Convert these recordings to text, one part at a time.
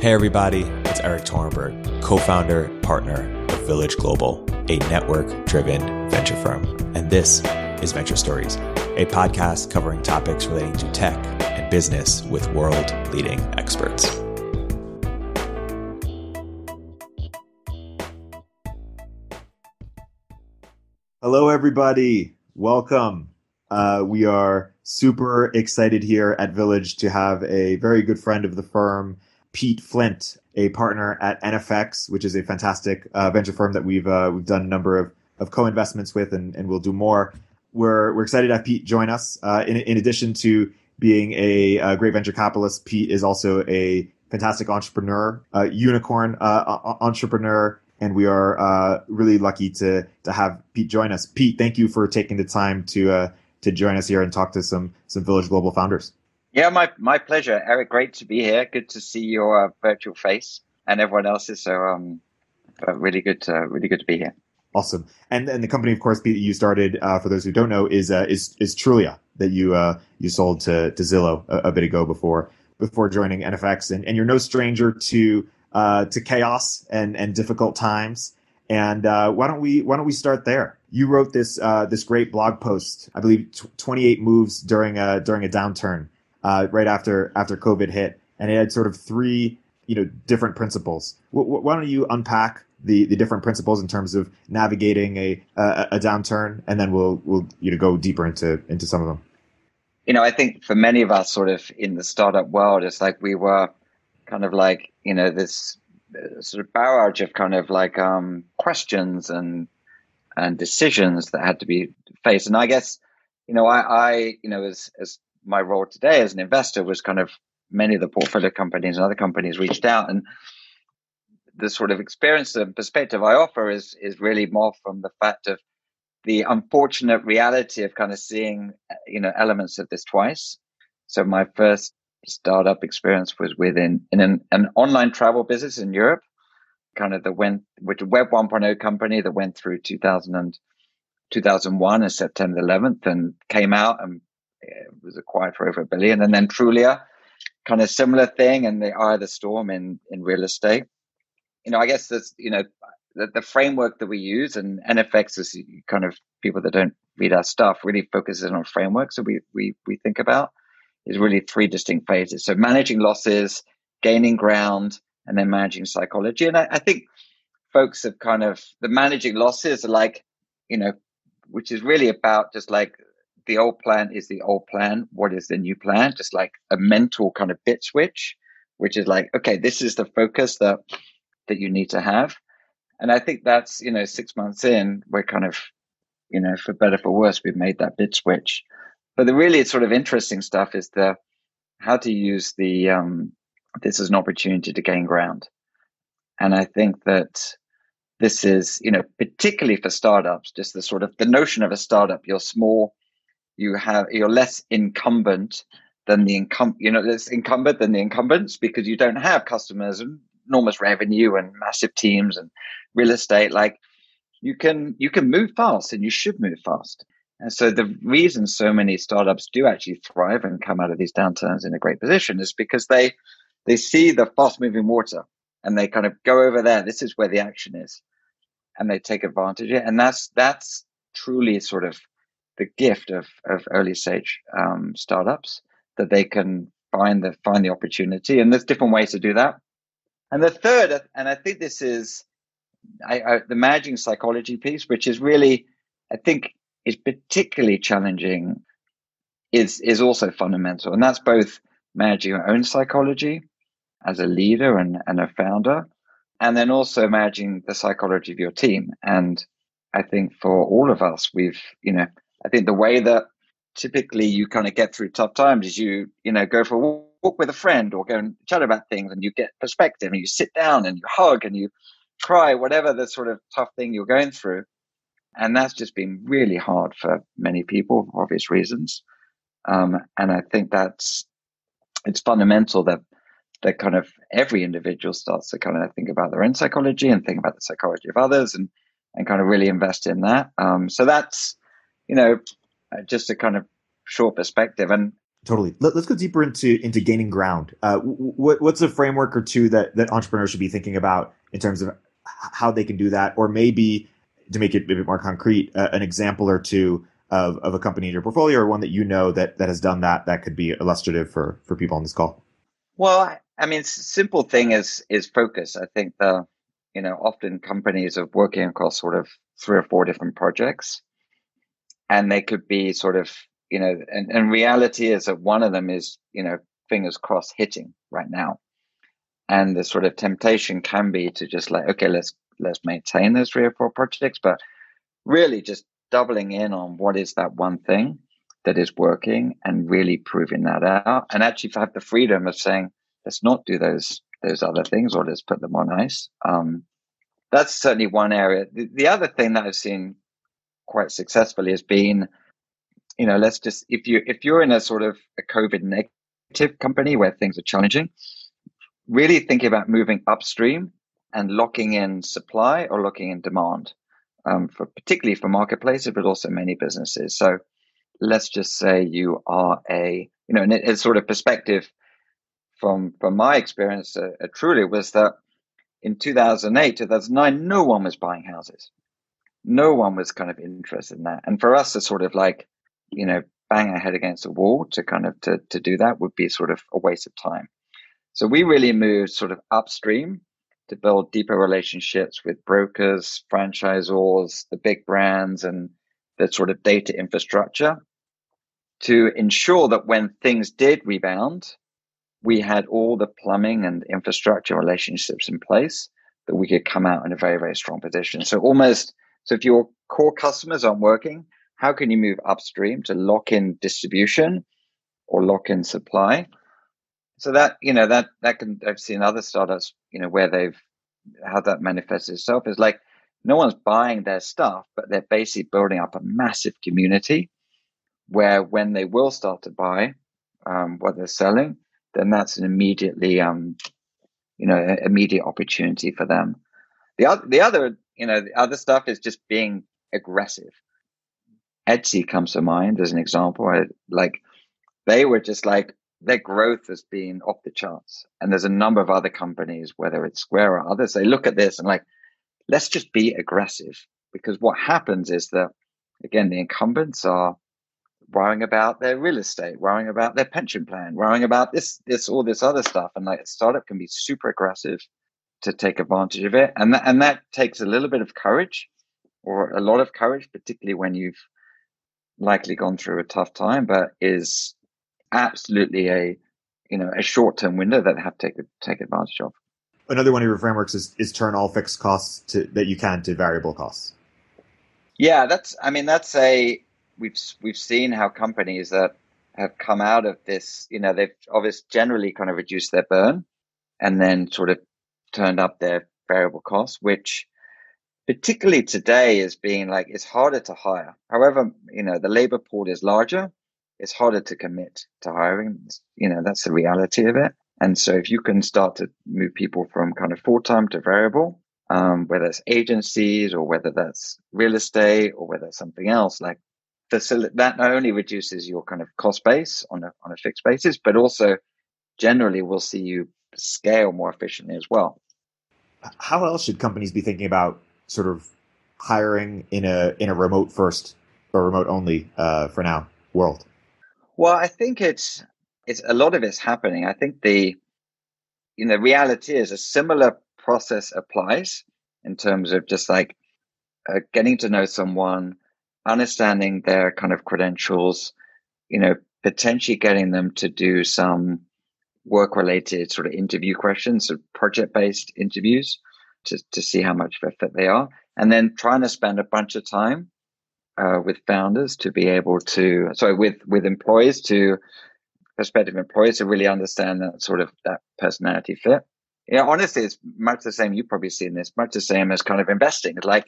Hey, everybody, it's Erik Torenberg, co founder, partner of Village Global, a network driven venture firm. And this is Venture Stories, a podcast covering topics relating to tech and business with world leading experts. Hello, everybody. Welcome. Uh, we are super excited here at Village to have a very good friend of the firm Pete Flint, a partner at NFX, which is a fantastic uh, venture firm that we've uh, we've done a number of, of co-investments with, and, and we'll do more. We're we're excited to have Pete join us. Uh, in in addition to being a, a, great venture capitalist, Pete is also a fantastic entrepreneur, unicorn uh, entrepreneur, and we are uh, really lucky to to have Pete join us. Pete, thank you for taking the time to uh, to join us here and talk to some some Village Global founders. Yeah, my my pleasure, Erik. Great to be here. Good to see your uh, virtual face and everyone else's. So, um, uh, really good, to, really good to be here. Awesome. And and the company, of course, that you started. Uh, for those who don't know, is uh, is is Trulia that you uh, you sold to to Zillow a, a, bit ago before before joining NFX. And and you're no stranger to uh, to chaos and and difficult times. And uh, why don't we why don't we start there? You wrote this this great blog post, I believe, t- 28 moves during a during a downturn uh, right after after COVID hit, and it had sort of three you know different principles. W- why don't you unpack the the different principles in terms of navigating a, a a downturn, and then we'll we'll you know go deeper into into some of them. You know, I think for many of us, sort of in the startup world, it's like we were kind of like you know this uh, sort of barrage of kind of like um, questions and and decisions that had to be faced. And I guess you know I, I you know as as my role today as an investor was kind of many of the portfolio companies and other companies reached out and the sort of experience and perspective I offer is is really more from the fact of the unfortunate reality of kind of seeing you know elements of this twice. So my first startup experience was within in an, an online travel business in Europe, kind of the went which Web 1.0 company that went through 2000 and 2001 and September 11th and came out and it was acquired for over a billion. And then Trulia, kind of similar thing, and the eye of the storm in in real estate. You know, I guess that's you know the, the framework that we use, and NFX is kind of people that don't read our stuff really focuses on frameworks that we we we think about is really three distinct phases. So managing losses, gaining ground, and then managing psychology. And I, I think folks have kind of the managing losses are like, you know, which is really about just like the old plan is the old plan. What is the new plan? Just like a mental kind of bit switch, which is like, okay, this is the focus that that you need to have. And I think that's, you know, six months in, we're kind of, you know, for better for worse, we've made that bit switch. But the really sort of interesting stuff is the how to use the um, this as an opportunity to gain ground. And I think that this is, you know, particularly for startups, just the sort of the notion of a startup, you're small, you have you're less incumbent than the incum you know less incumbent than the incumbents because you don't have customers and enormous revenue and massive teams and real estate. Like you can you can move fast and you should move fast. And so the reason so many startups do actually thrive and come out of these downturns in a great position is because they they see the fast moving water and they kind of go over there this is where the action is and they take advantage of it. And that's that's truly sort of the gift of, of early stage um, startups that they can find the find the opportunity, and there's different ways to do that. And the third, and I think this is I, I, the managing psychology piece, which is really, I think, is particularly challenging, is is also fundamental, and that's both managing your own psychology as a leader and, and a founder, and then also managing the psychology of your team. And I think for all of us, we've you know I think the way that typically you kind of get through tough times is you, you know, go for a walk with a friend or go and chat about things and you get perspective and you sit down and you hug and you cry, whatever the sort of tough thing you're going through. And that's just been really hard for many people for obvious reasons. Um, and I think that's, it's fundamental that, that kind of every individual starts to kind of think about their own psychology and think about the psychology of others and, and kind of really invest in that. Um, so that's, you know, uh, just a kind of short perspective. And Totally. Let, us go deeper into into gaining ground. Uh, what, what's a framework or two that that entrepreneurs should be thinking about in terms of how they can do that, or maybe to make it a bit more concrete, uh, an example or two of, of a company in your portfolio or one that you know that that has done that that could be illustrative for for people on this call. Well, I mean, simple thing is is focus. I think the you know often companies are working across sort of three or four different projects, and they could be sort of you know, and, and reality is that one of them is, you know, fingers crossed hitting right now. And the sort of temptation can be to just like, okay, let's let's maintain those three or four projects, but really just doubling in on what is that one thing that is working and really proving that out. And actually have the freedom of saying, let's not do those those other things or let's put them on ice. Um, that's certainly one area. The, the other thing that I've seen quite successfully has been you know, let's just if you if you're in a sort of a COVID negative company where things are challenging, really thinking about moving upstream and locking in supply or locking in demand um, for particularly for marketplaces, but also many businesses. So let's just say you are a you know, and it, it's sort of perspective from from my experience uh, uh, Trulia was that in 2008 2009 no one was buying houses no one was kind of interested in that and for us to sort of like you know, bang our head against a wall to kind of to, to do that would be sort of a waste of time. So we really moved sort of upstream to build deeper relationships with brokers, franchisors, the big brands, and the sort of data infrastructure to ensure that when things did rebound, we had all the plumbing and infrastructure relationships in place that we could come out in a very, very strong position. So almost, so if your core customers aren't working, how can you move upstream to lock in distribution or lock in supply? So that, you know, that, that can, I've seen other startups, you know, where they've, how that manifests itself is like no one's buying their stuff, but they're basically building up a massive community where when they will start to buy um, what they're selling, then that's an immediately, um, you know, immediate opportunity for them. The other, the other, you know, the other stuff is just being aggressive. Etsy comes to mind as an example. I, like they were just like their growth has been off the charts. And there's a number of other companies, whether it's Square or others, they look at this and like, let's just be aggressive. Because what happens is that, again, the incumbents are worrying about their real estate, worrying about their pension plan, worrying about this, this, all this other stuff. And like a startup can be super aggressive to take advantage of it. And that, and that takes a little bit of courage or a lot of courage, particularly when you've likely gone through a tough time, but is absolutely a you know a short term window that they have to take take advantage of. Another one of your frameworks is, is turn all fixed costs to, that you can to variable costs. Yeah, that's I mean that's a we've we've seen how companies that have come out of this, you know, they've obviously generally kind of reduced their burn and then sort of turned up their variable costs, which particularly today is being like it's harder to hire. However, you know, the labor pool is larger, it's harder to commit to hiring. You know, that's the reality of it. And so if you can start to move people from kind of full time to variable, um, whether it's agencies or whether that's real estate or whether it's something else, like that not only reduces your kind of cost base on a, on a fixed basis, but also generally will see you scale more efficiently as well. How else should companies be thinking about sort of hiring in a in a remote first or remote only uh, for now world? Well, I think it's it's a lot of it's happening. I think the you know reality is a similar process applies in terms of just like uh, getting to know someone, understanding their kind of credentials, you know, potentially getting them to do some work related sort of interview questions, so project based interviews to, to see how much of a fit they are. And then trying to spend a bunch of time uh, with founders to be able to, sorry, with, with employees to, prospective employees to really understand that sort of that personality fit. Yeah, honestly, it's much the same. You've probably seen this, much the same as kind of investing. Like,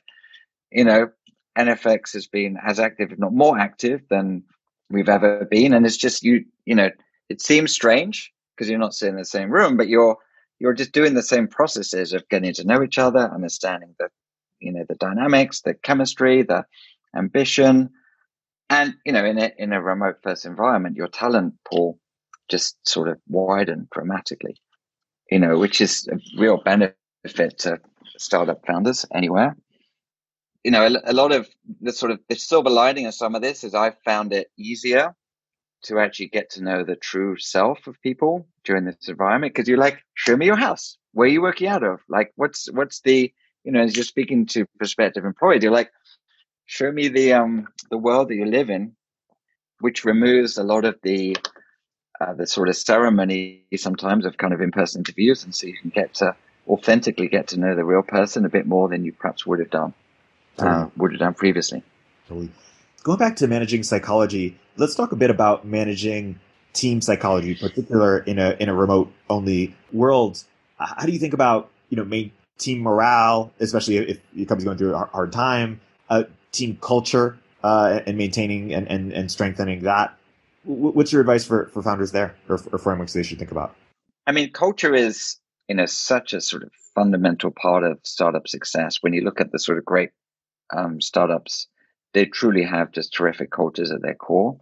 you know, NFX has been as active, if not more active than we've ever been. And it's just, you, you know, it seems strange because you're not sitting in the same room, but you're, you're just doing the same processes of getting to know each other, understanding the, you know, the dynamics, the chemistry, the ambition, And, you know, in a, in a remote first environment, your talent pool just sort of widened dramatically, you know, which is a real benefit to startup founders anywhere. You know, a, a lot of the sort of the silver lining of some of this is I found it easier to actually get to know the true self of people during this environment because you're like, show me your house. Where are you working out of? Like, what's what's the you know, as you're speaking to prospective employees, you're like, show me the um the world that you live in, which removes a lot of the uh, the sort of ceremony sometimes of kind of in-person interviews, and so you can get to authentically get to know the real person a bit more than you perhaps would have done uh, would have done previously. Totally. Going back to managing psychology, let's talk a bit about managing team psychology, particular in a in a remote only world. How do you think about you know main team morale, especially if your company's going through a hard time, uh, team culture, uh, and maintaining and, and, and strengthening that? What's your advice for, for founders there, or, or frameworks they should think about? I mean, culture is you know such a sort of fundamental part of startup success. When you look at the sort of great um, startups they truly have just terrific cultures at their core.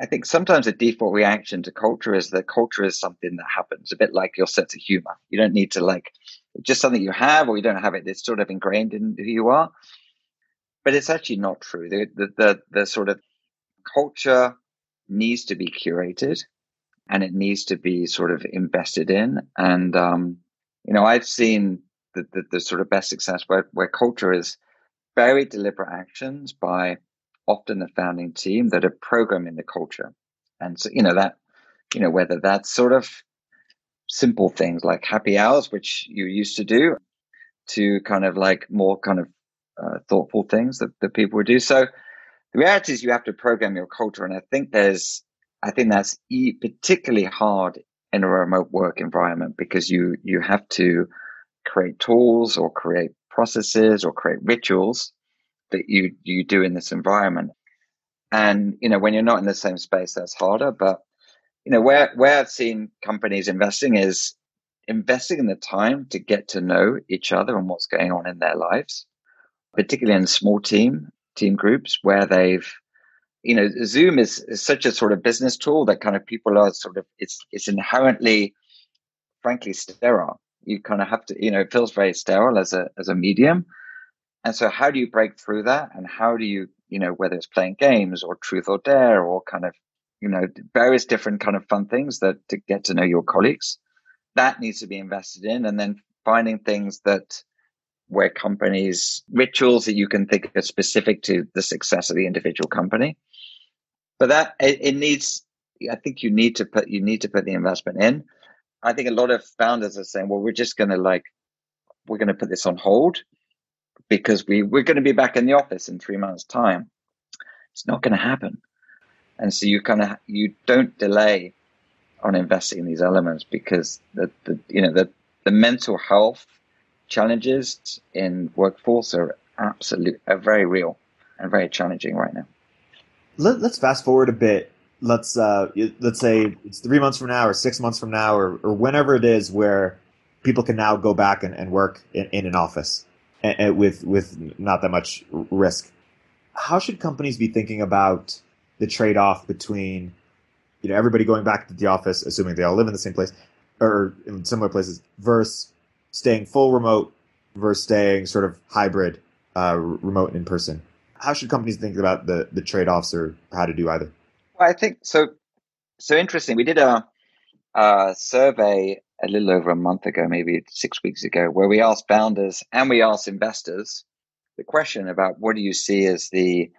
I think sometimes the default reaction to culture is that culture is something that happens, a bit like your sense of humor. You don't need to like just something you have or you don't have it. It's sort of ingrained in who you are. But it's actually not true. The, the, the, the sort of culture needs to be curated and it needs to be sort of invested in. And, um, you know, I've seen the, the, the, sort of best success where, where culture is very deliberate actions by often the founding team that are programming the culture. And so, you know, that, you know, whether that's sort of simple things like happy hours, which you used to do, to kind of like more kind of uh, thoughtful things that, that people would do. So the reality is you have to program your culture. And I think there's, I think that's e- particularly hard in a remote work environment because you, you have to create tools or create processes or create rituals that you you do in this environment. And you know, when you're not in the same space, that's harder. But you know, where where I've seen companies investing is investing in the time to get to know each other and what's going on in their lives, particularly in small team team groups where they've you know zoom is, is such a sort of business tool that kind of people are sort of it's it's inherently frankly sterile you kind of have to, you know, it feels very sterile as a as a medium. And so how do you break through that? And how do you, you know, whether it's playing games or truth or dare or kind of, you know, various different kind of fun things that to get to know your colleagues, that needs to be invested in. And then finding things that where companies rituals that you can think are specific to the success of the individual company. But that it, it needs I think you need to put you need to put the investment in. I think a lot of founders are saying, well, we're just going to like, we're going to put this on hold because we, we're going to be back in the office in three months' time. It's not going to happen. And so you kind of, you don't delay on investing in these elements because the, the you know, the, the mental health challenges in workforce are absolute, are very real and very challenging right now. Let, us fast forward a bit let's uh, let's say it's three months from now or six months from now or, or whenever it is where people can now go back and, and work in, in, an office and, and with with not that much risk. How should companies be thinking about the trade off between you know everybody going back to the office, assuming they all live in the same place or in similar places, versus staying full remote versus staying sort of hybrid, uh, remote and in person? How should companies think about the the trade offs or how to do either? Well, I think so. So interesting. We did a, a survey a little over a month ago, maybe six weeks ago, where we asked founders and we asked investors the question about what do you see as the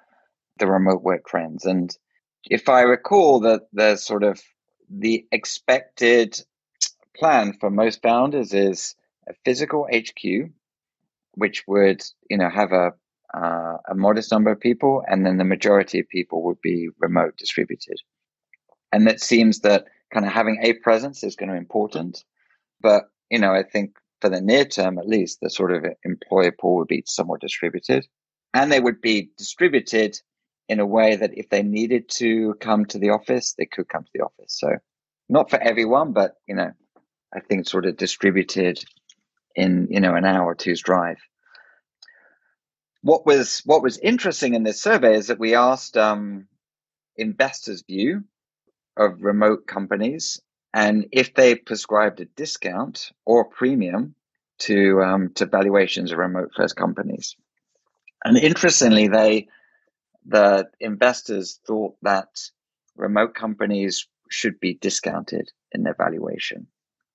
the remote work trends. And if I recall that the sort of the expected plan for most founders is a physical HQ, which would you know have a uh, a modest number of people, and then the majority of people would be remote distributed. And it seems that kind of having a presence is going to be important. But, you know, I think for the near term, at least, the sort of employer pool would be somewhat distributed. And they would be distributed in a way that if they needed to come to the office, they could come to the office. So not for everyone, but, you know, I think sort of distributed in, you know, an hour or two's drive what was what was interesting in this survey is that we asked um, investors' view of remote companies and if they prescribed a discount or premium to um, to valuations of remote first companies. And interestingly, they the investors thought that remote companies should be discounted in their valuation,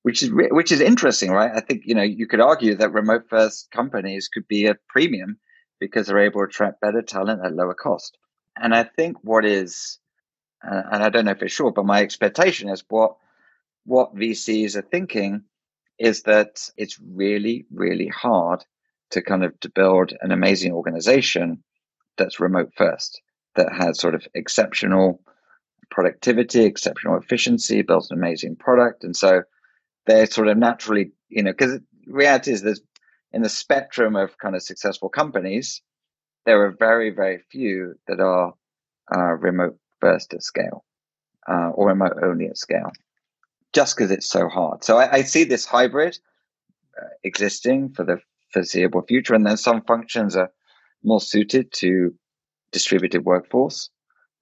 which is which is interesting, right? I think you know you could argue that remote first companies could be a premium because they're able to attract better talent at lower cost. And I think what is, uh, and I don't know for sure, but my expectation is what what VCs are thinking is that it's really, really hard to kind of to build an amazing organization that's remote first, that has sort of exceptional productivity, exceptional efficiency, builds an amazing product. And so they're sort of naturally, you know, because reality is there's in the spectrum of kind of successful companies, there are very, very few that are uh, remote first at scale uh, or remote only at scale just because it's so hard. So I, I see this hybrid uh, existing for the foreseeable future, and then some functions are more suited to distributed workforce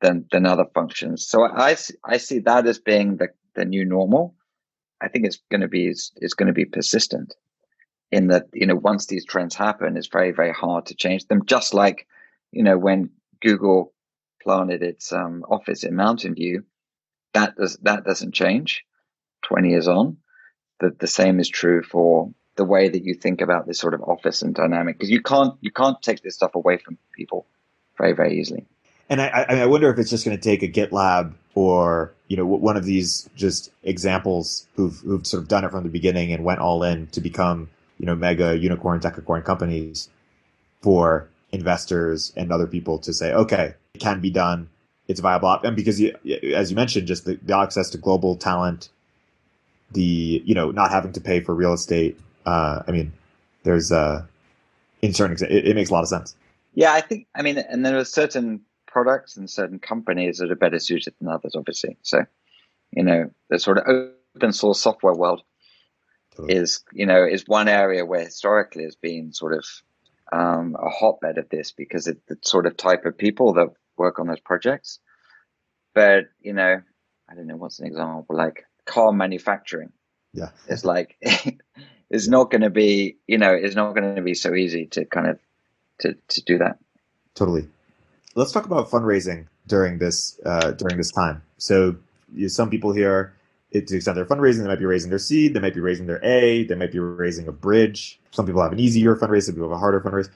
than than other functions. So I, I see that as being the, the new normal. I think it's going to be it's, it's going to be persistent in that you know once these trends happen, it's very very hard to change them. Just like you know when Google planted its um, office in Mountain View, that does that doesn't change. 20 years on. The, the same is true for the way that you think about this sort of office and dynamic because you can't you can't take this stuff away from people very very easily. And I, I wonder if it's just going to take a GitLab or you know one of these just examples who've who've sort of done it from the beginning and went all in to become you know mega unicorn decacorn companies for investors and other people to say okay it can be done it's viable and because as you mentioned just the, the access to global talent the you know not having to pay for real estate. Uh, I mean, there's uh, in certain it, it makes a lot of sense. Yeah, I think I mean, and there are certain products and certain companies that are better suited than others, obviously. So, you know, the sort of open source software world totally. is, you know, is one area where historically has been sort of um, a hotbed of this because it's the sort of type of people that work on those projects. But, you know, I don't know what's an example like car manufacturing. Yeah. It's like it's not going to be, you know, it's not going to be so easy to kind of to to do that. Totally. Let's talk about fundraising during this uh, during this time. So you know, some people here, to the extent they're fundraising, they might be raising their seed, they might be raising their A, they might be raising a bridge. Some people have an easier fundraise, some people have a harder fundraise.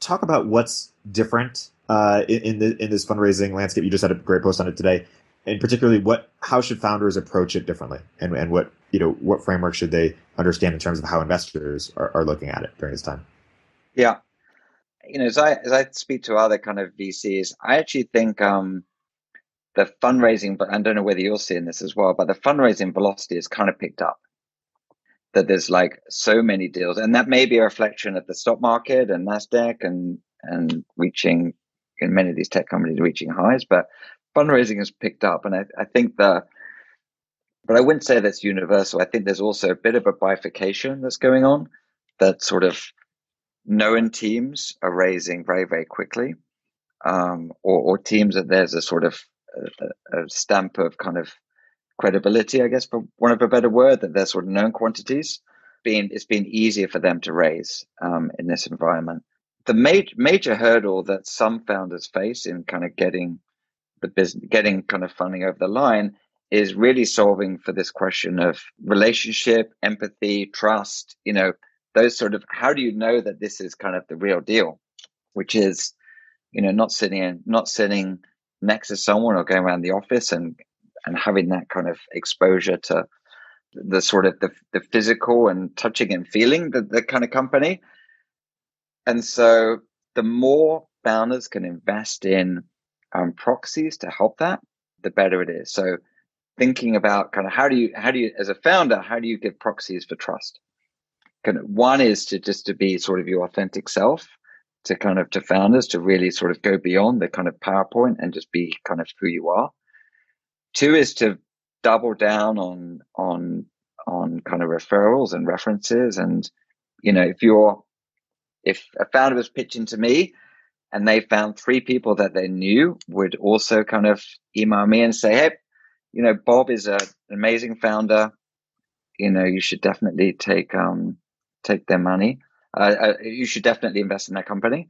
Talk about what's different uh, in, in, the, in this fundraising landscape. You just had a great post on it today and particularly what how should founders approach it differently and, and what you know what framework should they understand in terms of how investors are, are looking at it during this time yeah you know as i as i speak to other kind of vcs i actually think um the fundraising but i don't know whether you're seeing this as well but the fundraising velocity has kind of picked up that there's like so many deals and that may be a reflection of the stock market and nasdaq and and reaching in many of these tech companies reaching highs but fundraising has picked up, and I, I think the but I wouldn't say that's universal. I think there's also a bit of a bifurcation that's going on that sort of known teams are raising very, very quickly, um, or, or, teams that there's a sort of a, stamp of kind of credibility, I guess, for want of a better word, that they're sort of known quantities. Being it's been easier for them to raise um, in this environment. The major major hurdle that some founders face in kind of getting the business, getting kind of funding over the line is really solving for this question of relationship, empathy, trust, you know, those sort of, how do you know that this is kind of the real deal, which is, you know, not sitting in, not sitting next to someone or going around the office and, and having that kind of exposure to the sort of the, the physical and touching and feeling the, the kind of company. And so the more founders can invest in um, proxies to help that, the better it is. So thinking about kind of how do you how do you as a founder how do you give proxies for trust? Kind of one is to just to be sort of your authentic self to kind of to founders to really sort of go beyond the kind of PowerPoint and just be kind of who you are. Two is to double down on on on kind of referrals and references and you know if you're if a founder was pitching to me and they found three people that they knew would also kind of email me and say, Hey, you know, Bob is a, an amazing founder. You know, you should definitely take, um, take their money. Uh, you should definitely invest in that company.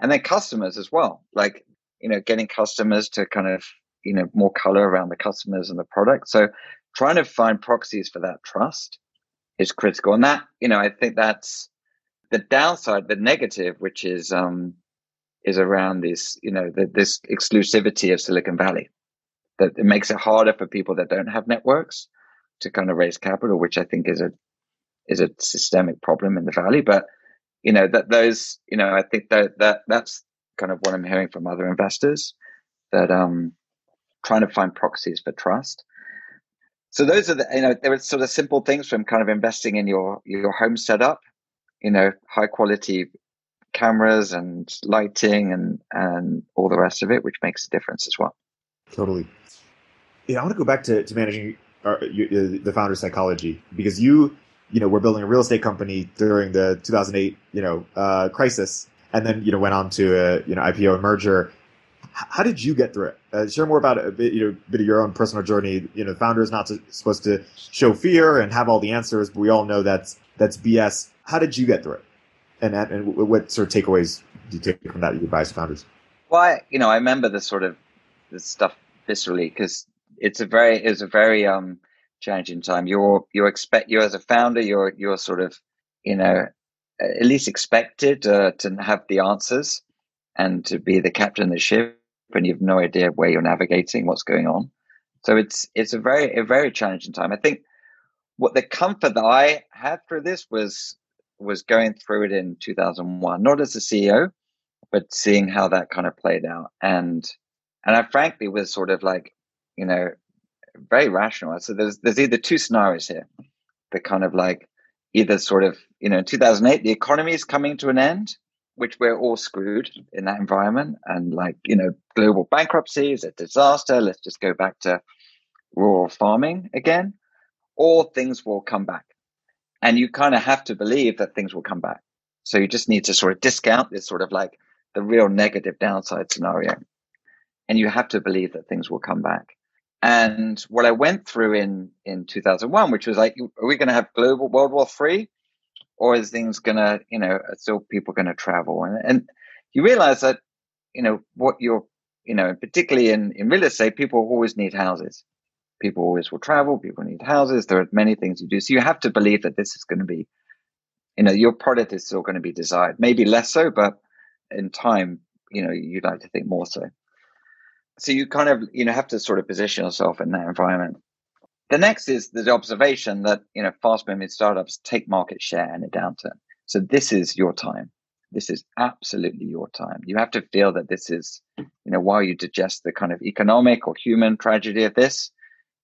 And then customers as well, like, you know, getting customers to kind of, you know, more color around the customers and the product. So trying to find proxies for that trust is critical. And that, you know, I think that's the downside, the negative, which is, um, is around this, you know, the, this exclusivity of Silicon Valley. That it makes it harder for people that don't have networks to kind of raise capital, which I think is a is a systemic problem in the valley. But you know that those, you know, I think that that that's kind of what I'm hearing from other investors that um trying to find proxies for trust. So those are the you know there are sort of simple things from kind of investing in your your home setup, you know, high quality cameras and lighting and and all the rest of it, which makes a difference as well. Totally. Yeah, I want to go back to, to managing our, uh, the founder psychology because you, you know, were building a real estate company during the 2008, you know, uh, crisis, and then you know went on to a you know IPO and merger. How did you get through it? Uh, share more about a bit, you know, bit of your own personal journey. You know, the founder is not to, supposed to show fear and have all the answers, but we all know that's that's BS. How did you get through it? And, and what sort of takeaways do you take from that you advise founders? Well, I, you know, I remember the sort of this stuff viscerally because it's a very it's a very um challenging time. You're you expect you as a founder, you're you're sort of you know at least expected uh, to have the answers and to be the captain of the ship, and you have no idea where you're navigating, what's going on. So it's it's a very a very challenging time. I think what the comfort that I had through this was was going through it in 2001, not as a CEO, but seeing how that kind of played out. And, and I frankly was sort of like, you know, very rational. So there's, there's either two scenarios here. The kind of like either sort of, you know, in 2008, the economy is coming to an end, which we're all screwed in that environment. And like, you know, global bankruptcy is a disaster. Let's just go back to rural farming again, or things will come back. And you kind of have to believe that things will come back. So you just need to sort of discount this sort of like the real negative downside scenario. And you have to believe that things will come back. And what I went through in, in 2001, which was like, are we going to have global World War Three? Or is things going to, you know, still people going to travel? And, and you realize that, you know, what you're, you know, particularly in, in real estate, people always need houses people always will travel, people need houses, there are many things you do. So you have to believe that this is going to be, you know, your product is still going to be desired. Maybe less so, but in time, you know, you'd like to think more so. So you kind of, you know, have to sort of position yourself in that environment. The next is the observation that, you know, fast moving startups take market share in a downturn. So this is your time. This is absolutely your time. You have to feel that this is, you know, while you digest the kind of economic or human tragedy of this,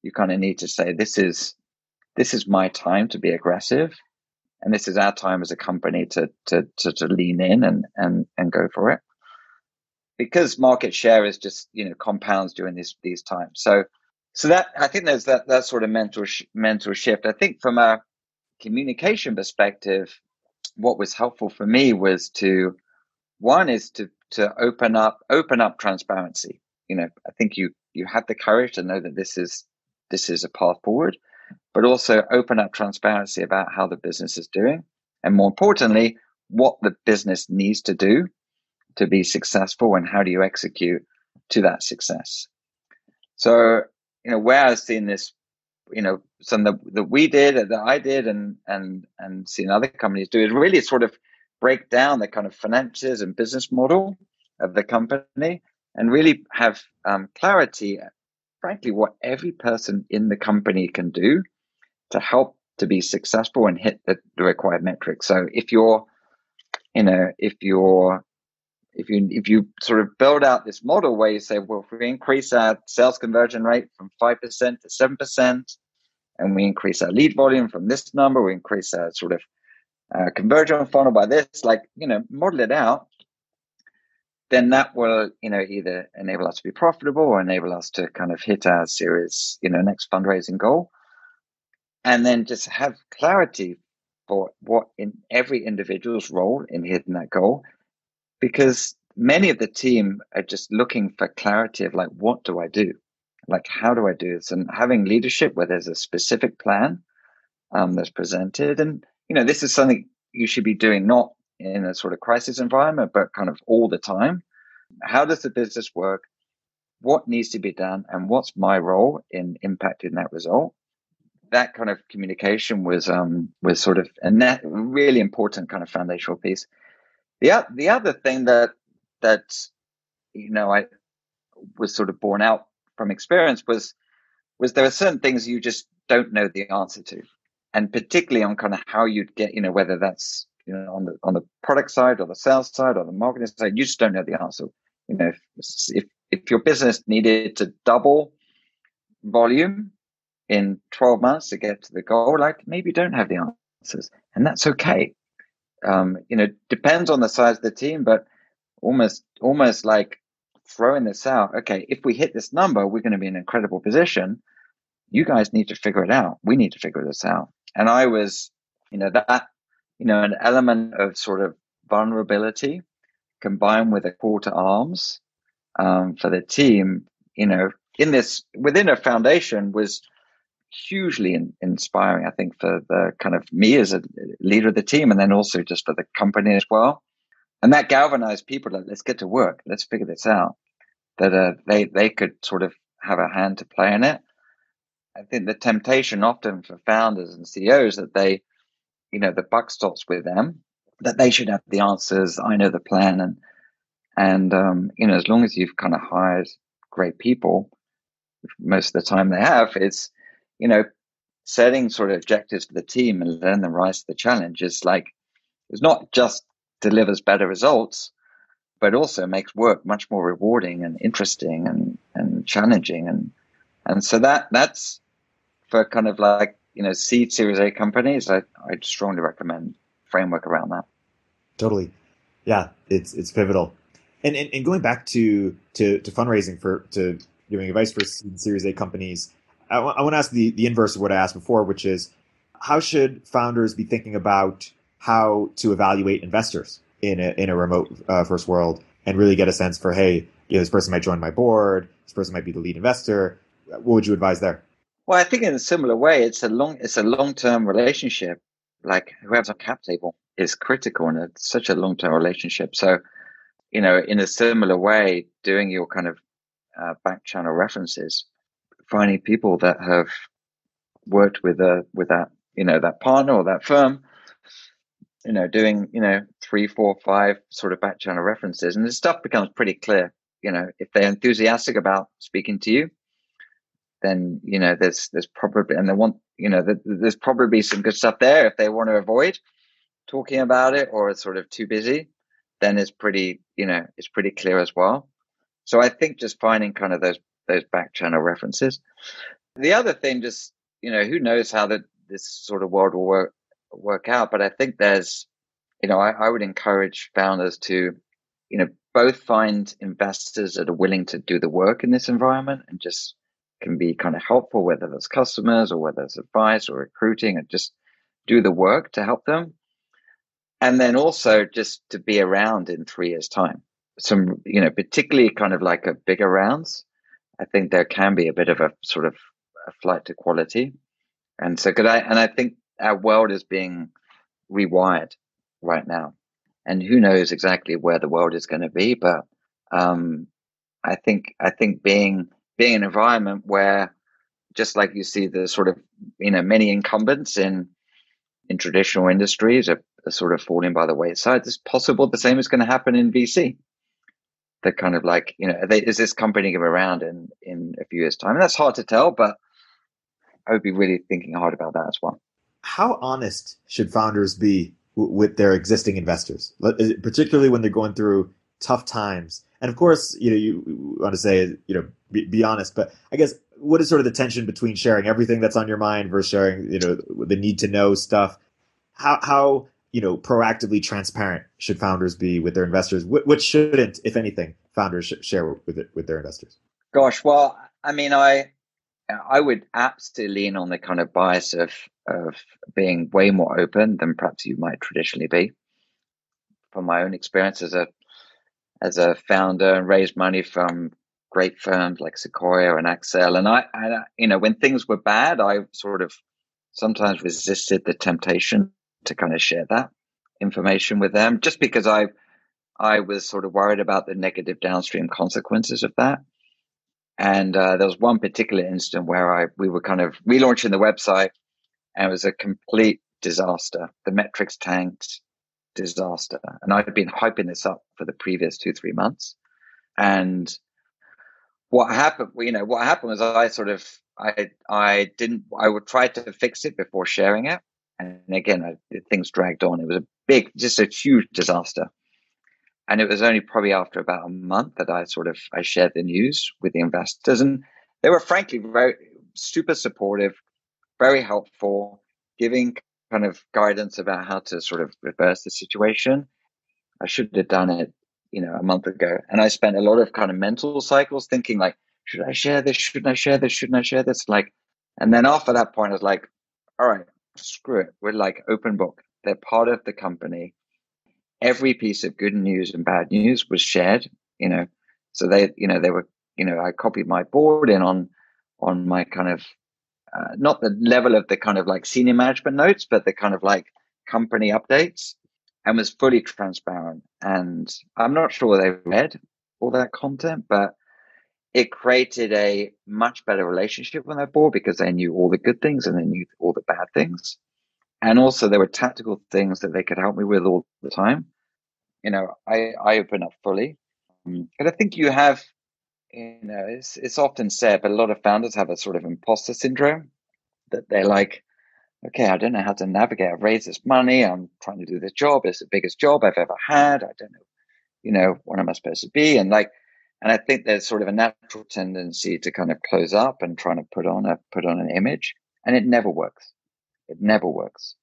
you kind of need to say this is this is my time to be aggressive and this is our time as a company to to to, to lean in and and and go for it because market share is just you know compounds during these these times so so that i think there's that that sort of mental sh- mental shift i think from a communication perspective what was helpful for me was to one is to to open up open up transparency you know i think you you have the courage to know that this is this is a path forward, but also open up transparency about how the business is doing. And more importantly, what the business needs to do to be successful and how do you execute to that success. So, you know, where I've seen this, you know, some that, that we did, that I did, and and and seen other companies do is really sort of break down the kind of finances and business model of the company and really have um, clarity frankly what every person in the company can do to help to be successful and hit the, the required metrics. So if you're, you know, if you're if you if you sort of build out this model where you say, well, if we increase our sales conversion rate from five percent to seven percent, and we increase our lead volume from this number, we increase our sort of uh, conversion funnel by this, like you know, model it out, then that will, you know, either enable us to be profitable or enable us to kind of hit our series, you know, next fundraising goal. And then just have clarity for what in every individual's role in hitting that goal, because many of the team are just looking for clarity of like, what do I do? Like, how do I do this? And having leadership where there's a specific plan um, that's presented. And, you know, this is something you should be doing not in a sort of crisis environment, but kind of all the time. How does the business work? What needs to be done? And what's my role in impacting that result? That kind of communication was um, was sort of a really important kind of foundational piece. The the other thing that that you know I was sort of borne out from experience was was there are certain things you just don't know the answer to and particularly on kind of how you'd get, you know, whether that's you know on the on the product side or the sales side or the marketing side, you just don't know the answer. You know, if if, if your business needed to double volume in 12 months to get to the goal, like maybe you don't have the answers, and that's okay. Um, you know, depends on the size of the team, but almost almost like throwing this out. Okay, if we hit this number, we're going to be in an incredible position. You guys need to figure it out. We need to figure this out. And I was, you know, that, you know, an element of sort of vulnerability combined with a call to arms um, for the team, you know, in this within a foundation was hugely in, inspiring. I think for the kind of me as a leader of the team, and then also just for the company as well. And that galvanized people. Like, let's get to work. Let's figure this out. That uh, they they could sort of have a hand to play in it. I think the temptation often for founders and CEOs that they, you know, the buck stops with them, that they should have the answers. I know the plan, and and um, you know, as long as you've kind of hired great people, most of the time they have, it's you know, setting sort of objectives for the team and letting them rise to the challenge is like it's not just delivers better results, but also makes work much more rewarding and interesting and and challenging and and so that that's for kind of like you know seed Series A companies. I I'd strongly recommend framework around that. Totally, yeah, it's it's pivotal. And and, and going back to, to to fundraising for to giving advice for Series A companies, I, w- I want to ask the the inverse of what I asked before, which is how should founders be thinking about how to evaluate investors in a in a remote uh, first world and really get a sense for hey, you know, this person might join my board, this person might be the lead investor what would you advise there? Well, I think in a similar way, it's a long it's a long term relationship. Like whoever's on cap table is critical in it's such a long term relationship. So, you know, in a similar way, doing your kind of uh, back channel references, finding people that have worked with a with that you know that partner or that firm, you know, doing you know three, four, five sort of back channel references, and this stuff becomes pretty clear. You know, if they're enthusiastic about speaking to you, then you know there's there's probably and they want you know there's probably some good stuff there. If they want to avoid talking about it or it's sort of too busy then it's pretty you know it's pretty clear as well. So i think just finding kind of those those back channel references the other thing just you know who knows how that this sort of world will work work out but i think there's you know I, I would encourage founders to you know both find investors that are willing to do the work in this environment and just can be kind of helpful, whether there's customers or whether it's advice or recruiting, and just do the work to help them. And then also just to be around in three years' time. Some, you know, particularly kind of like a bigger rounds. I think there can be a bit of a sort of a flight to quality. And so could I, and I think our world is being rewired right now. And who knows exactly where the world is going to be, but um, I think I think being being an environment where just like you see the sort of you know many incumbents in in traditional industries are, are sort of falling by the wayside it's possible the same is going to happen in vc that kind of like you know they, is this company going to be around in in a few years time and that's hard to tell but i would be really thinking hard about that as well how honest should founders be w- with their existing investors particularly when they're going through tough times and of course you know you want to say you know be, be honest. But I guess what is sort of the tension between sharing everything that's on your mind versus sharing, you know, the need to know stuff? How how you know proactively transparent should founders be with their investors? What, what shouldn't, if anything, founders share with it, with their investors? Gosh, well, I mean, I I would absolutely lean on the kind of bias of of being way more open than perhaps you might traditionally be. From my own experience as a as a founder and raised money from great firms like Sequoia and Accel, and I, I you know when things were bad, I sort of sometimes resisted the temptation to kind of share that information with them just because I I was sort of worried about the negative downstream consequences of that. And uh, there was one particular instant where I we were kind of relaunching the website, and it was a complete disaster. The metrics tanked, disaster. And I'd been hyping this up for the previous two three months, and what happened, you know, what happened was I sort of I I didn't I would try to fix it before sharing it, and again things dragged on. It was a big, just a huge disaster. And it was only probably after about a month that I sort of I shared the news with the investors, and they were frankly very super supportive, very helpful, giving kind of guidance about how to sort of reverse the situation. I should have done it, you know, a month ago, and I spent a lot of kind of mental cycles thinking like, should I share this? Shouldn't I share this? Shouldn't I share this? Like, and then after that point, I was like, all right, screw it. We're like open book. They're part of the company every piece of good news and bad news was shared, you know. So they, you know, they were, you know, I copied my board in on, on my kind of, uh, not the level of the kind of like senior management notes, but the kind of like company updates and was fully transparent. And I'm not sure they read all that content, but it created a much better relationship with their board because they knew all the good things and they knew all the bad things. And also there were tactical things that they could help me with all the time. You know, I, I open up fully. Um, and I think you have, you know, it's, it's often said, but a lot of founders have a sort of imposter syndrome that they're like, okay, I don't know how to navigate. I've raised this money. I'm trying to do this job. It's the biggest job I've ever had. I don't know, you know, what am I supposed to be? And like, and I think there's sort of a natural tendency to kind of close up and trying to put on a, put on an image and it never works. It never works.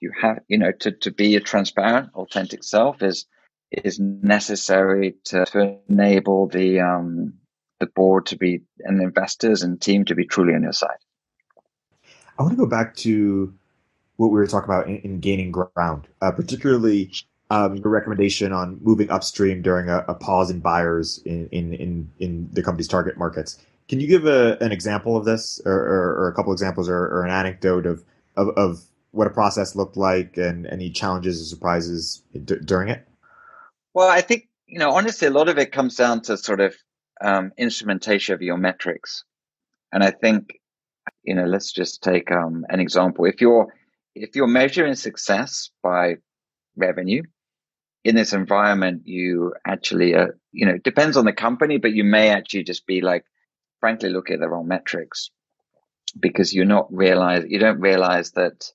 You have, you know, to, to be a transparent, authentic self is is necessary to, to enable the um, the board to be and investors and team to be truly on your side. I want to go back to what we were talking about in, in gaining ground, uh, particularly um, your recommendation on moving upstream during a, a pause in buyers in, in, in, in the company's target markets. Can you give a, an example of this, or, or, or a couple examples, or, or an anecdote of, of, of, what a process looked like and any challenges or surprises d- during it? Well, I think you know honestly, a lot of it comes down to sort of um, instrumentation of your metrics, and I think you know let's just take um, an example. If you're if you're measuring success by revenue in this environment, you actually uh, you know depends on the company, but you may actually just be like, frankly, look at the wrong metrics. Because you're not realize you don't realize that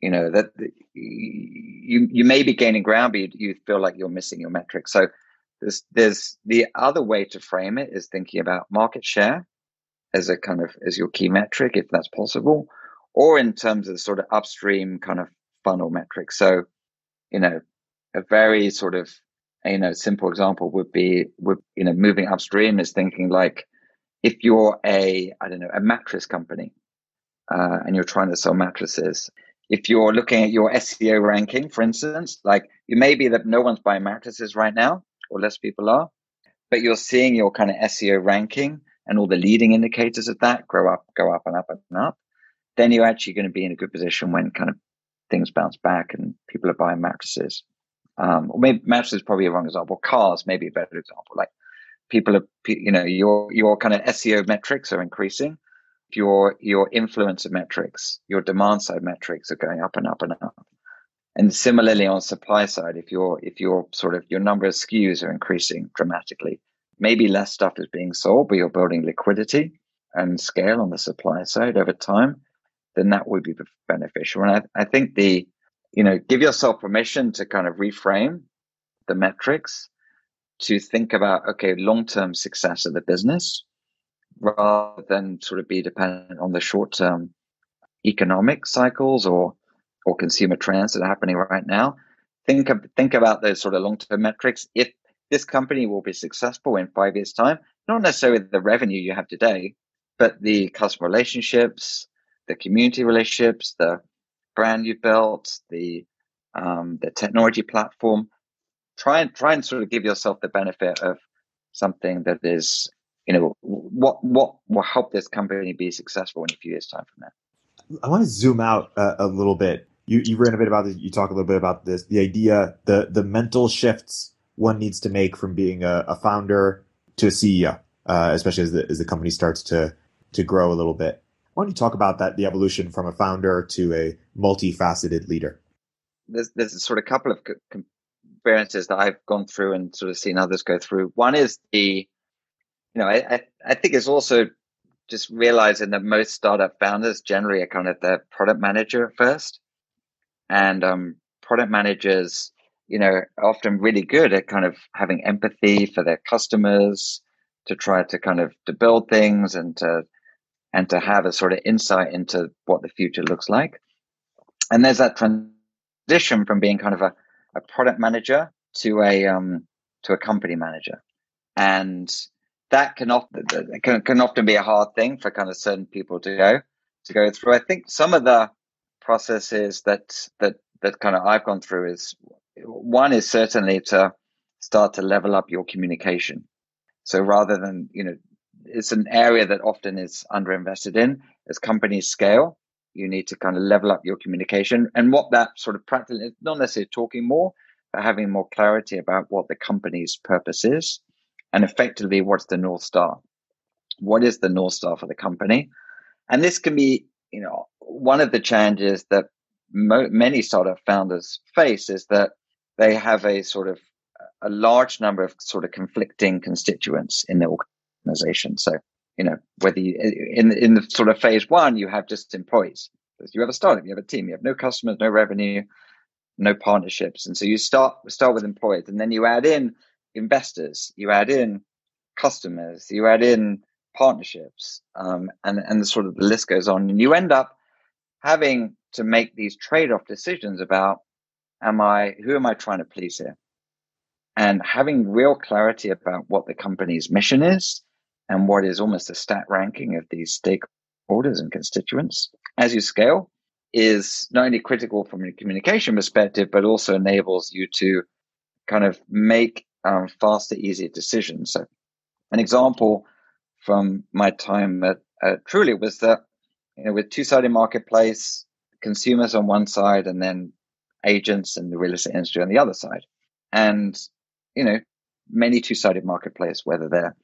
you know that you you may be gaining ground but you, you, feel like you're missing your metrics. So there's there's the other way to frame it is thinking about market share as a kind of as your key metric if that's possible or in terms of the sort of upstream kind of funnel metric so you know a very sort of you know simple example would be would you know moving upstream is thinking like if you're a i don't know a mattress company uh, and you're trying to sell mattresses if you're looking at your SEO ranking, for instance, like it may be that no one's buying mattresses right now, or less people are, but you're seeing your kind of SEO ranking and all the leading indicators of that grow up, go up and up and up, then you're actually going to be in a good position when kind of things bounce back and people are buying mattresses. Um, maybe mattresses is probably a wrong example. Cars, maybe a better example. Like people are, you know, your your kind of SEO metrics are increasing your your influencer metrics, your demand side metrics are going up and up and up. And similarly on supply side, if your if your sort of your number of SKUs are increasing dramatically, maybe less stuff is being sold, but you're building liquidity and scale on the supply side over time, then that would be beneficial. And I, I think the, you know, give yourself permission to kind of reframe the metrics to think about, okay, long term success of the business rather than sort of be dependent on the short term economic cycles or or consumer trends that are happening right now. Think of, think about those sort of long term metrics. If this company will be successful in five years' time, not necessarily the revenue you have today, but the customer relationships, the community relationships, the brand you've built, the um, the technology platform. Try and try and sort of give yourself the benefit of something that is, you know, what what will help this company be successful in a few years' time from now. I want to zoom out a, a little bit. You you ran a bit about this. You talk a little bit about this. The idea, the the mental shifts one needs to make from being a, a founder to a CEO, uh, especially as the as the company starts to to grow a little bit. Why don't you talk about that, the evolution from a founder to a multifaceted leader? There's, there's a sort of couple of experiences that I've gone through and sort of seen others go through. One is the, you know, I, I, think it's also just realizing that most startup founders generally are kind of the product manager first. And um, product managers, you know, often really good at kind of having empathy for their customers, to try to kind of to build things and to and to have a sort of insight into what the future looks like. And there's that transition from being kind of a, a product manager to a um, to a company manager, and that can often can, can often be a hard thing for kind of certain people to go to go through. I think some of the processes that that that kind of I've gone through is one is certainly to start to level up your communication. So rather than you know it's an area that often is underinvested in. As companies scale, you need to kind of level up your communication. And what that sort of practically, not necessarily talking more, but having more clarity about what the company's purpose is and effectively what's the North Star. What is the North Star for the company? And this can be, you know, one of the challenges that mo- many startup founders face is that they have a sort of a large number of sort of conflicting constituents in their organization. So, you know, whether you, in in the sort of phase one, you have just employees. You have a startup, you have a team, you have no customers, no revenue, no partnerships, and so you start start with employees, and then you add in investors, you add in customers, you add in partnerships, um, and and the sort of the list goes on, and you end up having to make these trade off decisions about am I who am I trying to please here, and having real clarity about what the company's mission is and what is almost a stat ranking of these stakeholders and constituents as you scale is not only critical from a communication perspective, but also enables you to kind of make um, faster, easier decisions. So, an example from my time at, Trulia was that you know, with two-sided marketplace, consumers on one side, and then agents and the real estate industry on the other side, and you know many two-sided marketplace, whether they're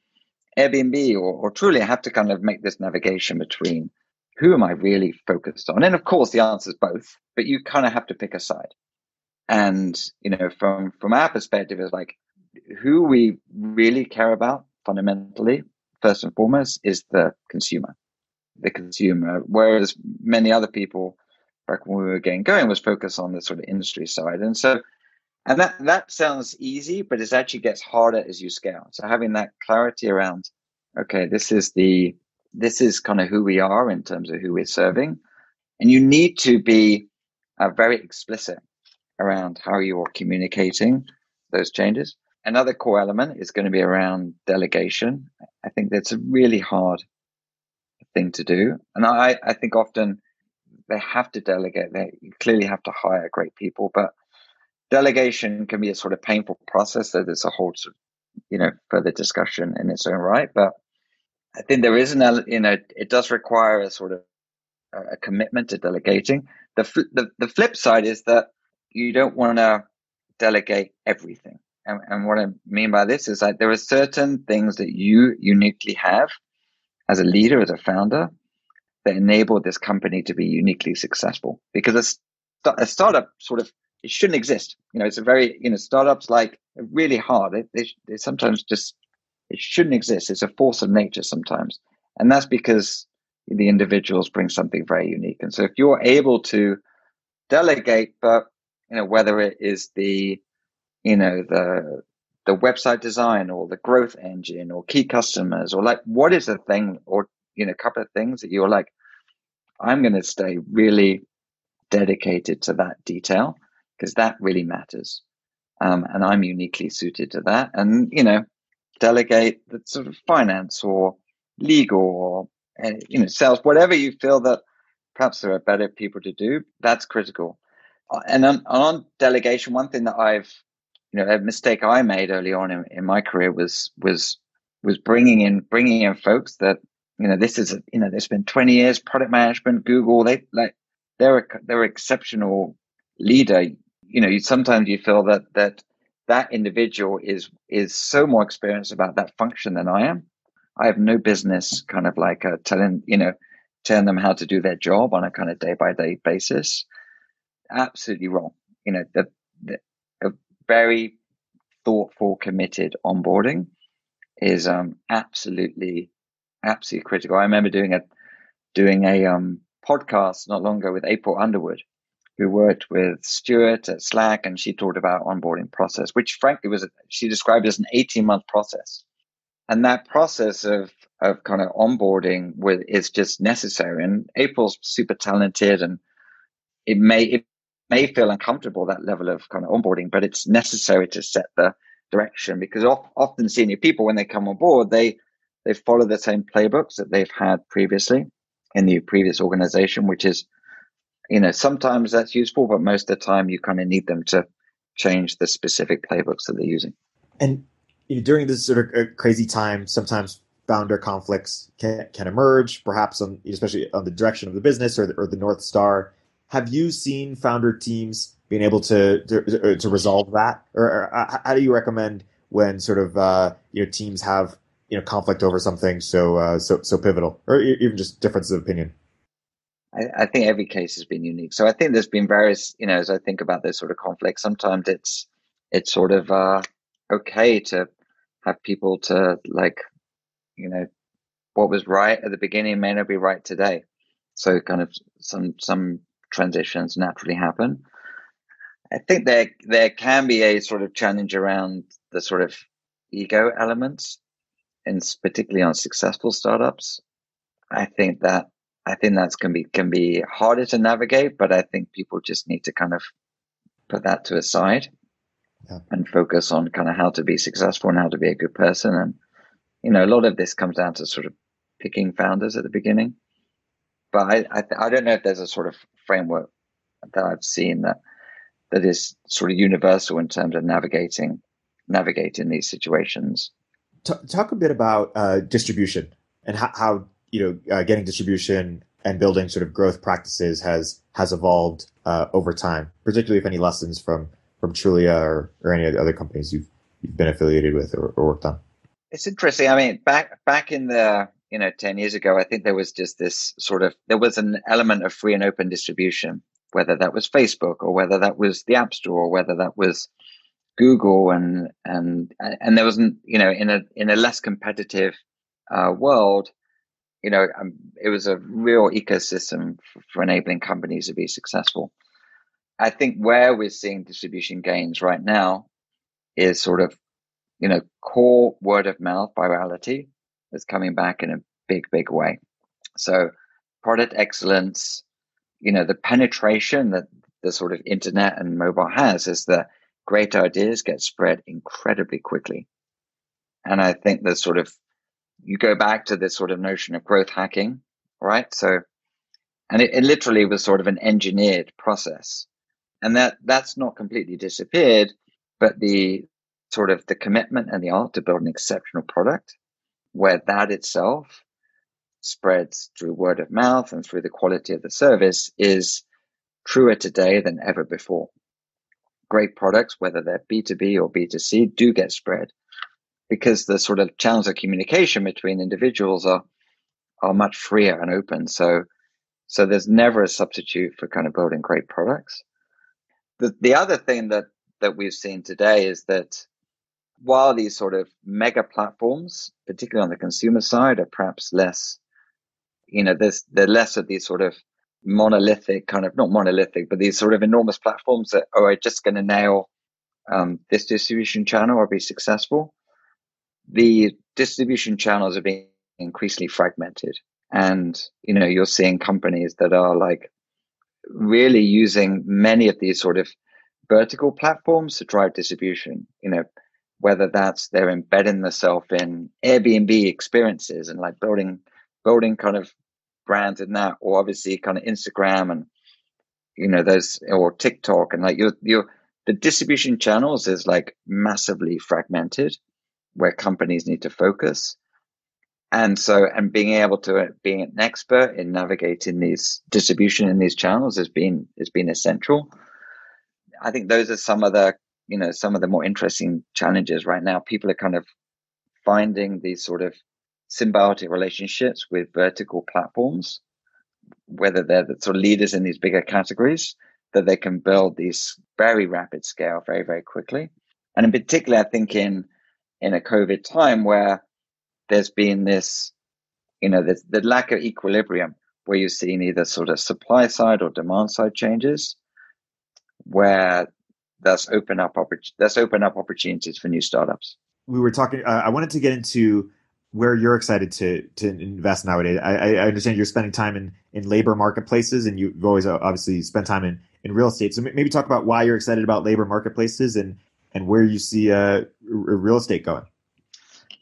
Airbnb or, or Trulia, I have to kind of make this navigation between who am I really focused on? And of course, the answer is both, but you kind of have to pick a side. And, you know, from, from our perspective is like who we really care about fundamentally, first and foremost, is the consumer, the consumer. Whereas many other people back when we were getting going was focused on the sort of industry side. And so and that, that sounds easy, but it actually gets harder as you scale. So having that clarity around, okay, this is the, this is kind of who we are in terms of who we're serving. And you need to be uh, very explicit around how you're communicating those changes. Another core element is going to be around delegation. I think that's a really hard thing to do. And I, I think often they have to delegate. They clearly have to hire great people, but delegation can be a sort of painful process. So there's a whole, sort of, you know, further discussion in its own right. But I think there is an, you know, it does require a sort of a commitment to delegating. The, the, the flip side is that you don't want to delegate everything. And, and what I mean by this is that there are certain things that you uniquely have as a leader, as a founder, that enable this company to be uniquely successful. Because a, a startup sort of it shouldn't exist. You know, it's a very, you know, startups like really hard. They, they, they sometimes just, it shouldn't exist. It's a force of nature sometimes. And that's because the individuals bring something very unique. And so if you're able to delegate, but, you know, whether it is the, you know, the, the website design or the growth engine or key customers or like, what is a thing or, you know, a couple of things that you're like, I'm going to stay really dedicated to that detail because that really matters. Um, and I'm uniquely suited to that. And, you know, delegate the sort of finance or legal or, uh, you know, sales, whatever you feel that perhaps there are better people to do. That's critical. Uh, and on, on delegation, one thing that I've, you know, a mistake I made early on in, in my career was was was bringing in bringing in folks that you know this is you know there's been 20 years product management Google they like they're a, they're exceptional leader you know you sometimes you feel that that that individual is is so more experienced about that function than I am. I have no business kind of like uh, telling you know telling them how to do their job on a kind of day by day basis. Absolutely wrong. You know the, the a very thoughtful committed onboarding is um, absolutely absolutely critical. I remember doing a doing a um, podcast not long ago with April Underwood, who worked with Stewart at Slack, and she talked about onboarding process, which frankly was she described as an eighteen month process, and that process of of kind of onboarding with is just necessary. And April's super talented, and it may it may feel uncomfortable that level of kind of onboarding, but it's necessary to set the direction because often senior people when they come on board they they follow the same playbooks that they've had previously in the previous organization which is you know sometimes that's useful but most of the time you kind of need them to change the specific playbooks that they're using. And you know, during this sort of uh, crazy time sometimes founder conflicts can, can emerge perhaps on especially on the direction of the business or the, or the north star. Have you seen founder teams being able to to, to resolve that, or, or, uh, how do you recommend when sort of uh, you know teams have you know conflict over something so uh, so so pivotal, or even just differences of opinion? I, I, think every case has been unique. So I think there's been various, you know, as I think about this sort of conflict, sometimes it's it's sort of uh, okay to have people to like, you know, what was right at the beginning may not be right today. So kind of some some transitions naturally happen. I think there there can be a sort of challenge around the sort of ego elements, and particularly on successful startups. I think that I think that's can be can be harder to navigate, but I think people just need to kind of put that to a side yeah. and focus on kind of how to be successful and how to be a good person. And you know, a lot of this comes down to sort of picking founders at the beginning. But I I, I don't know if there's a sort of framework that I've seen that that is sort of universal in terms of navigating navigating these situations. Talk a bit about uh, distribution and how, how you know uh, getting distribution and building sort of growth practices has has evolved uh, over time. Particularly if any lessons from from Trulia or, or any of the other companies you've you've been affiliated with or, or worked on. It's interesting. I mean, back back in the you know 10 years ago i think there was just this sort of there was an element of free and open distribution whether that was Facebook or whether that was the App Store or whether that was Google and and and there wasn't you know in a in a less competitive uh, world, you know, um, it was a real ecosystem for, for enabling companies to be successful. I think where we're seeing distribution gains right now is sort of you know core word of mouth virality is coming back in a big big way. So product excellence you know, the penetration that the sort of internet and mobile has is that great ideas get spread incredibly quickly. And I think that sort of, you go back to this sort of notion of growth hacking, right? So, and it, it literally was sort of an engineered process. And that, that's not completely disappeared, but the sort of the commitment and the art to build an exceptional product where that itself spreads through word of mouth and through the quality of the service is truer today than ever before. Great products, whether they're B2B or B2C, do get spread because the sort of channels of communication between individuals are are much freer and open. So so there's never a substitute for kind of building great products. The the other thing that that we've seen today is that while these sort of mega platforms, particularly on the consumer side, are perhaps less you know, there's there less of these sort of monolithic kind of not monolithic, but these sort of enormous platforms that are just going to nail um, this distribution channel or be successful. The distribution channels are being increasingly fragmented, and you know you're seeing companies that are like really using many of these sort of vertical platforms to drive distribution. You know, whether that's they're embedding themselves in Airbnb experiences and like building building kind of brands in that, or obviously kind of Instagram and you know those or TikTok and like your your the distribution channels is like massively fragmented, where companies need to focus. And so, and being able to being an expert in navigating these distribution in these channels has been has been essential. I think those are some of the you know some of the more interesting challenges right now. People are kind of finding these sort of symbiotic relationships with vertical platforms, whether they're the sort of leaders in these bigger categories, that they can build these very rapid scale very very quickly. And in particular, I think in in a COVID time where there's been this, you know, the, the lack of equilibrium where you're seeing either sort of supply side or demand side changes, where that's open up that's open up opportunities for new startups. We were talking. Uh, I wanted to get into where you're excited to to invest nowadays. I, I understand you're spending time in, in labor marketplaces, and you've always uh, obviously spent time in, in real estate. So maybe talk about why you're excited about labor marketplaces and and where you see uh, real estate going.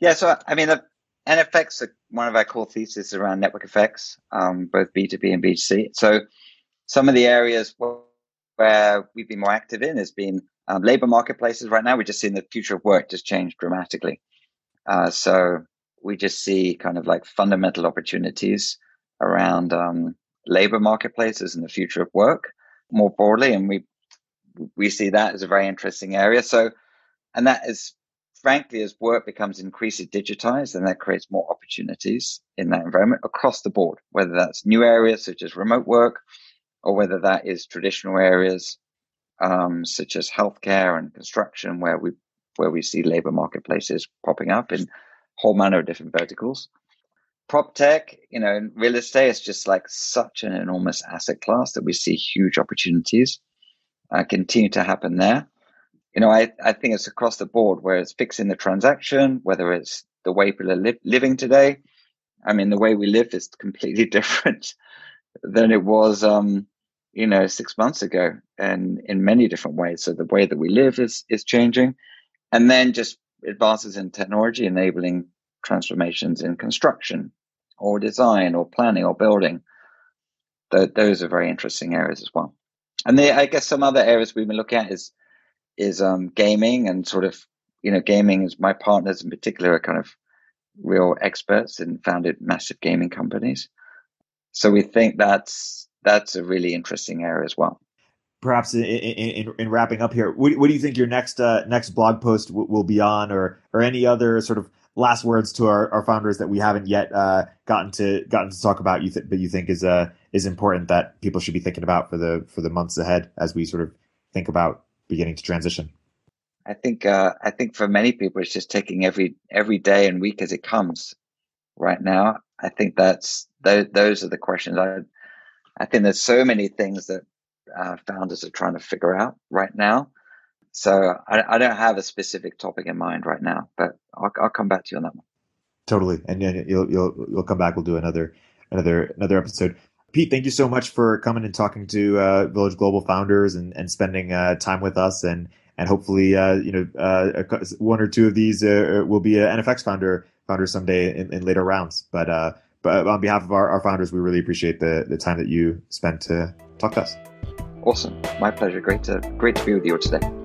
Yeah, so I mean, the NFX, one of our core theses around network effects, um, both B2B and B2C. So some of the areas where we've been more active in has been um, labor marketplaces. Right now, we're just seeing the future of work just change dramatically. Uh, so we just see kind of like fundamental opportunities around um, labor marketplaces and the future of work more broadly, and we we see that as a very interesting area. So, and that is frankly, as work becomes increasingly digitized, then that creates more opportunities in that environment across the board, whether that's new areas such as remote work, or whether that is traditional areas um, such as healthcare and construction, where we where we see labor marketplaces popping up in whole manner of different verticals. Prop tech, you know, real estate is just like such an enormous asset class that we see huge opportunities uh, continue to happen there you know, I, I think it's across the board where it's fixing the transaction, whether it's the way people are li- living today. I mean, the way we live is completely different than it was, um, you know, six months ago and in many different ways. So the way that we live is, is changing. And then just advances in technology enabling transformations in construction or design or planning or building. Th- those are very interesting areas as well. And I guess some other areas we've been looking at is is um, gaming and sort of you know gaming is my partners in particular are kind of real experts and founded massive gaming companies. So we think that's that's a really interesting area as well. Perhaps in, in, in wrapping up here, what, what, do you think your next uh, next blog post w- will be on, or or any other sort of last words to our, our founders that we haven't yet uh, gotten to gotten to talk about? You th- but you think is uh, is important that people should be thinking about for the for the months ahead as we sort of think about beginning to transition? I think uh, I think for many people, it's just taking every every day and week as it comes. Right now, I think that's those, those are the questions. I I think there's so many things that uh, founders are trying to figure out right now. So I, I, don't have a specific topic in mind right now, but I'll, I'll come back to you on that one. Totally, and, and you'll you'll you'll come back. We'll do another another another episode. Pete, thank you so much for coming and talking to uh, Village Global founders and, and spending uh, time with us. And and hopefully, uh, you know, uh, one or two of these uh, will be an NFX founder founder someday in, in later rounds. But uh, but on behalf of our, our founders, we really appreciate the the time that you spent to talk to us. Awesome, my pleasure. Great to great to be with you today.